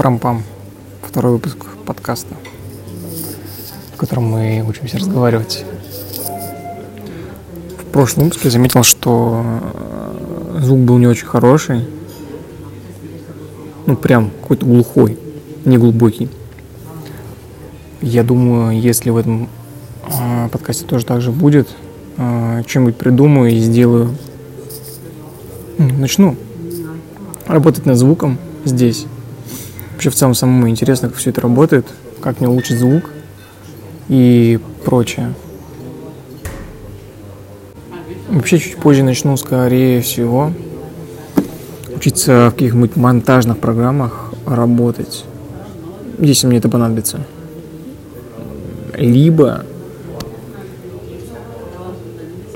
Парам-пам. Второй выпуск подкаста, в котором мы учимся разговаривать. В прошлом выпуске я заметил, что э, звук был не очень хороший. Ну, прям какой-то глухой, не глубокий. Я думаю, если в этом э, подкасте тоже так же будет, э, что-нибудь придумаю и сделаю. Начну работать над звуком здесь. Вообще в целом самому интересно, как все это работает, как мне улучшить звук и прочее. Вообще чуть позже начну, скорее всего, учиться в каких-нибудь монтажных программах работать, если мне это понадобится. Либо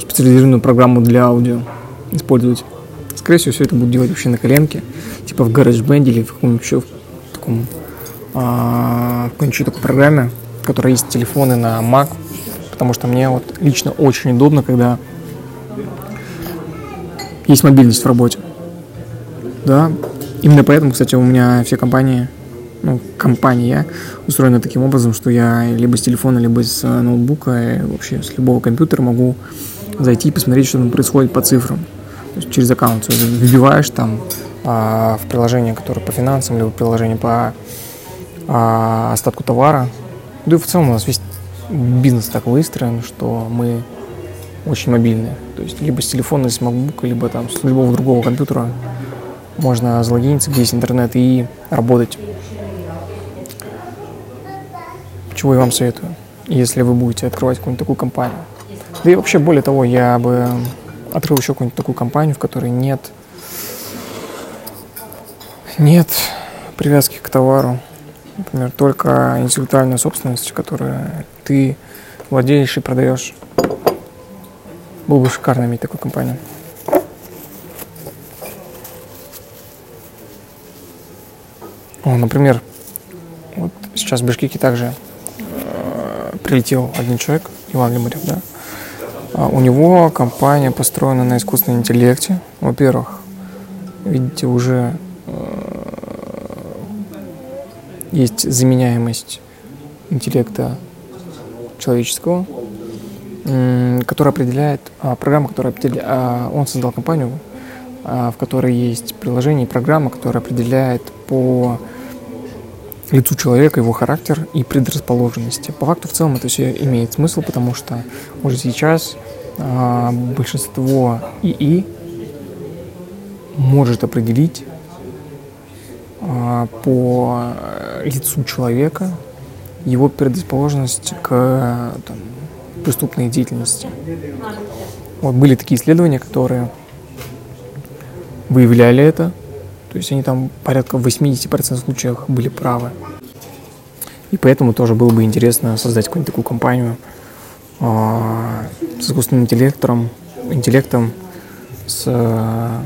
специализированную программу для аудио использовать. Скорее всего, все это буду делать вообще на коленке, типа в GarageBand или в каком-нибудь еще в таком, а, какой-нибудь такой программе, в которой есть телефоны на Mac, потому что мне вот лично очень удобно, когда есть мобильность в работе. Да, именно поэтому, кстати, у меня все компании, ну, компания устроена таким образом, что я либо с телефона, либо с ноутбука, и вообще с любого компьютера могу зайти и посмотреть, что там происходит по цифрам есть через аккаунт вбиваешь там в приложение, которое по финансам, либо приложение по а, остатку товара. Да и в целом у нас весь бизнес так выстроен, что мы очень мобильные. То есть либо с телефона, с MacBook, либо там с любого другого компьютера можно залогиниться, где есть интернет, и работать. Чего я вам советую, если вы будете открывать какую-нибудь такую компанию. Да и вообще, более того, я бы открыл еще какую-нибудь такую компанию, в которой нет, нет привязки к товару. Например, только интеллектуальная собственность, которую ты владеешь и продаешь. Было бы шикарно иметь такую компанию. О, например, вот сейчас в Бишкеке также э, прилетел один человек, Иван Лимарев, да, а у него компания построена на искусственном интеллекте. Во-первых, видите, уже э, есть заменяемость интеллекта человеческого, которая определяет, а, программа, которая а, он создал компанию, в которой есть приложение и программа, которая определяет по лицу человека, его характер и предрасположенности. По факту в целом это все имеет смысл, потому что уже сейчас а, большинство ИИ может определить а, по лицу человека его предрасположенность к там, преступной деятельности. Вот были такие исследования, которые выявляли это, то есть они там порядка в 80% случаях были правы. И поэтому тоже было бы интересно создать какую-нибудь такую компанию э, с искусственным интеллектом, интеллектом, с э,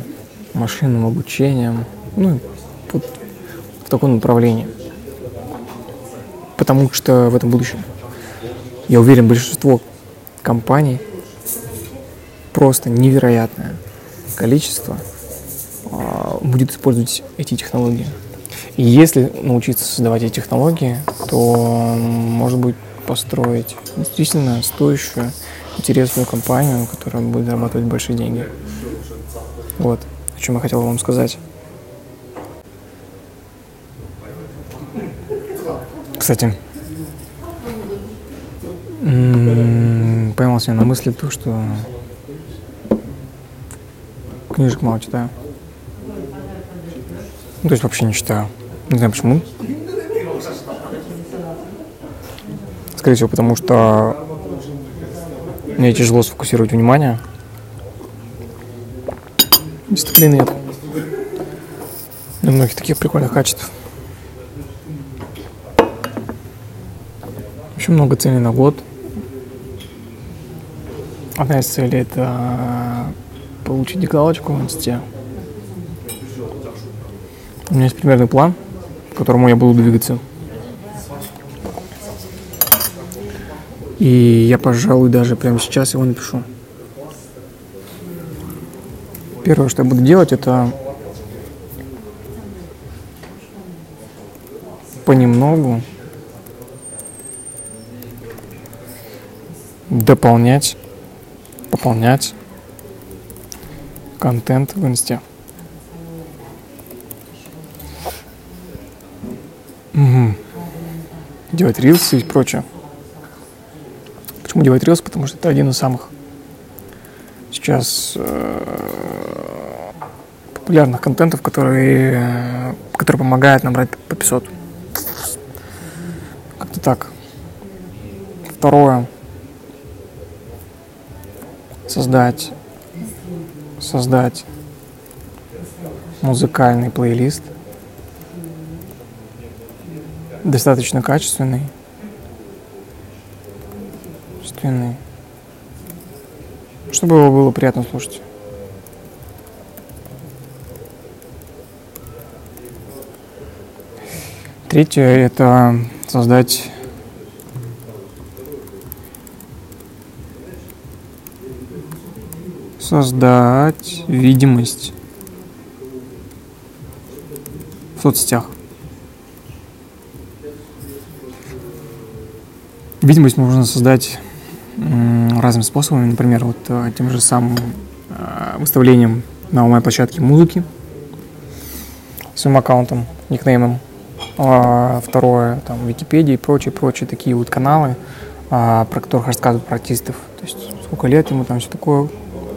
машинным обучением, ну, вот в таком направлении. Потому что в этом будущем, я уверен, большинство компаний просто невероятное количество – а, будет использовать эти технологии. И если научиться создавать эти технологии, то может быть построить действительно стоящую, интересную компанию, которая будет зарабатывать большие деньги. Вот, о чем я хотел вам сказать. Кстати, поймался на мысли то, что книжек мало читаю. Ну, то есть вообще не читаю. Не знаю почему. Скорее всего, потому что мне тяжело сфокусировать внимание. Дисциплины нет. И многих таких прикольных качеств. Очень много целей на год. Одна из целей это получить галочку в инсте. У меня есть примерный план, к которому я буду двигаться. И я, пожалуй, даже прямо сейчас его напишу. Первое, что я буду делать, это понемногу дополнять, пополнять контент в инсте. Угу. Делать рилсы и прочее. Почему делать рилсы? Потому что это один из самых сейчас э, популярных контентов, который, э, который помогает набрать по 500. Как-то так. Второе. Создать, создать музыкальный плейлист. Достаточно качественный. Качественный чтобы его было приятно слушать. Третье – это создать создать видимость в соцсетях. Видимость можно создать разными способами, например, вот э, тем же самым э, выставлением на моей площадке музыки своим аккаунтом, никнеймом. А второе, там, Википедия и прочие, прочие такие вот каналы, а, про которых рассказывают про артистов. То есть сколько лет ему там все такое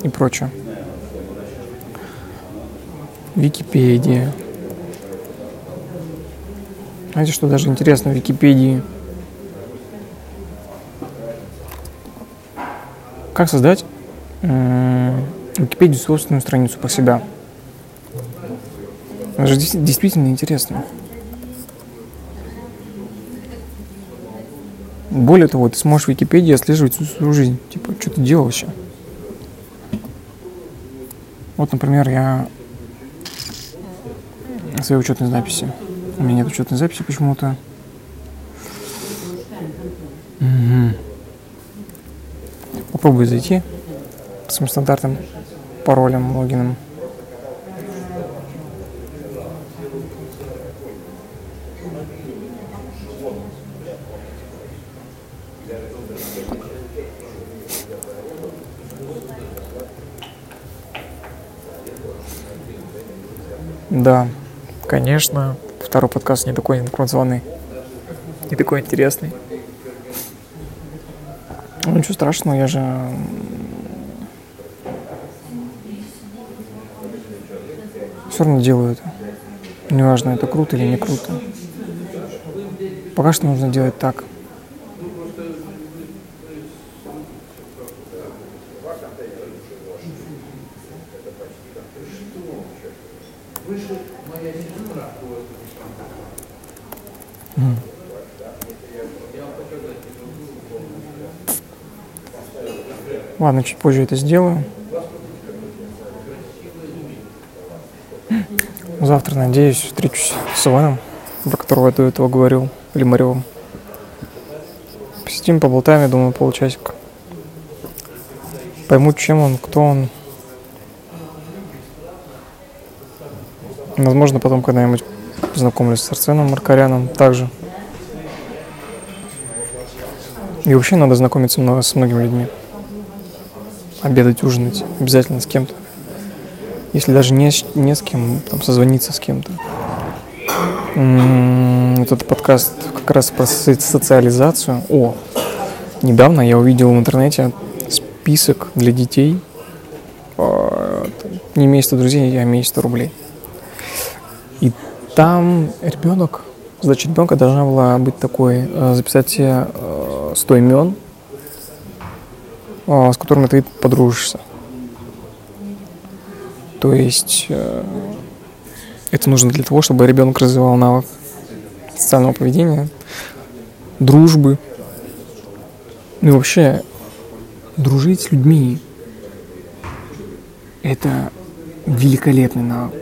и прочее. Википедия. Знаете, что даже интересно в Википедии – Как создать Википедию собственную страницу про себя? Это же действительно интересно. Более того, ты сможешь в Википедии отслеживать всю свою жизнь. Типа, что ты делал вообще? Вот, например, я своей учетной записи. У меня нет учетной записи почему-то. Угу. Попробуй зайти с своим стандартным паролем, логином. Да, конечно, второй подкаст не такой информационный, не такой интересный. Ну, ничего страшного, я же... Все равно делаю это. Неважно, это круто или не круто. Пока что нужно делать так. Mm. Ладно, чуть позже это сделаю. Завтра, надеюсь, встречусь с Иваном, про которого я до этого говорил, Лимаревым. Посидим, поболтаем, я думаю, полчасика. Пойму, чем он, кто он. Возможно, потом когда-нибудь познакомлюсь с Арсеном Маркаряном также. И вообще надо знакомиться много с многими людьми обедать, ужинать обязательно с кем-то. Если даже не, не с кем, там, созвониться с кем-то. Этот подкаст как раз про социализацию. О, недавно я увидел в интернете список для детей. А, не 100 друзей, имею 100 рублей. Там ребенок, задача ребенка должна была быть такой, э, записать себе 100 имен, а, с которыми ты подружишься. То есть э, это нужно для того, чтобы ребенок развивал навык социального поведения, дружбы. Ну и вообще дружить с людьми – это великолепный навык.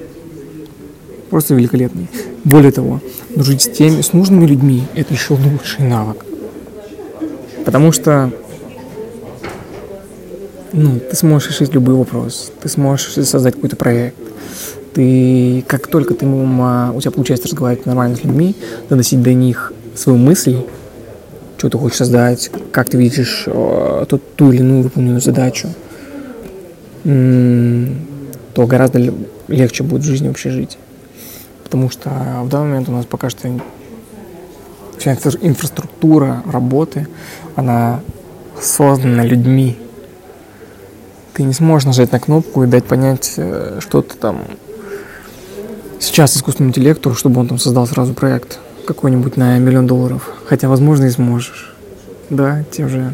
Просто великолепный. Более того, дружить с теми, с нужными людьми – это еще лучший навык. Потому что ну, ты сможешь решить любой вопрос, ты сможешь создать какой-то проект, Ты, как только ты, у тебя получается разговаривать нормально с людьми, доносить до них свою мысль, что ты хочешь создать, как ты видишь э, ту, ту или иную выполненную задачу, то гораздо легче будет в жизни вообще жить. Потому что в данный момент у нас пока что вся инфраструктура работы, она создана людьми. Ты не сможешь нажать на кнопку и дать понять э, что-то там сейчас искусственному интеллекту, чтобы он там создал сразу проект какой-нибудь на миллион долларов. Хотя, возможно, и сможешь. Да, тем же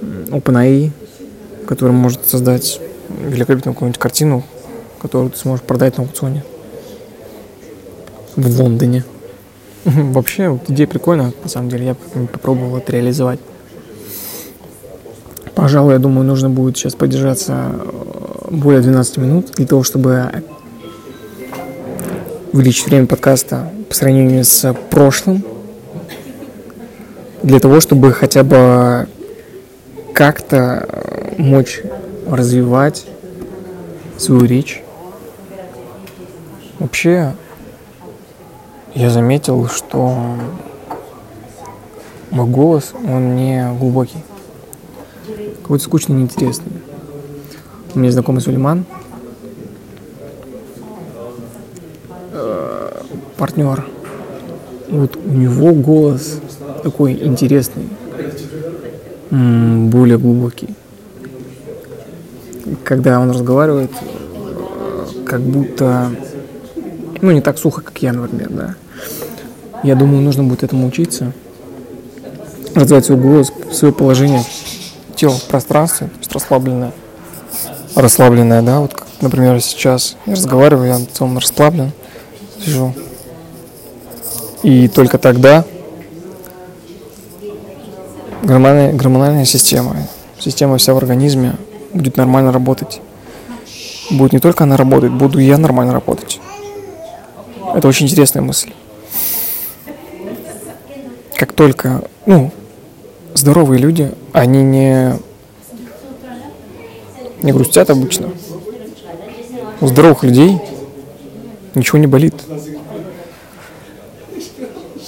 OpenAI, который может создать великолепную какую-нибудь картину, которую ты сможешь продать на аукционе в Лондоне. Вообще, вот идея прикольная, на самом деле, я попробовал это реализовать. Пожалуй, я думаю, нужно будет сейчас поддержаться э, более 12 минут для того, чтобы увеличить время подкаста по сравнению с прошлым, для того, чтобы хотя бы как-то э, мочь развивать свою речь. Вообще, я заметил, что мой голос, он не глубокий. Какой-то скучный, неинтересный. У меня знакомый Сулейман, э, партнер. Вот у него голос такой интересный, более глубокий. Когда он разговаривает, э, как будто ну, не так сухо, как я, например, да. Я думаю, нужно будет этому учиться. Развивать свой голос, свое положение тела в пространстве, то есть расслабленное. Расслабленное, да, вот как, например, сейчас я разговариваю, я целом расслаблен, сижу. И только тогда гормональная, гормональная система, система вся в организме будет нормально работать. Будет не только она работать, буду я нормально работать. Это очень интересная мысль. Как только, ну, здоровые люди, они не, не грустят обычно. У здоровых людей ничего не болит.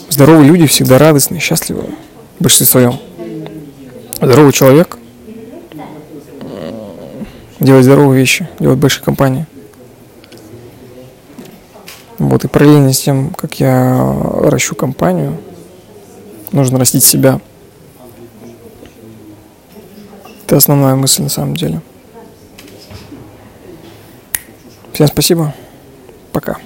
Здоровые люди всегда радостны, счастливы в большинстве своем. Здоровый человек делает здоровые вещи, делает большие компании. Вот, и параллельно с тем, как я ращу компанию, нужно растить себя. Это основная мысль на самом деле. Всем спасибо. Пока.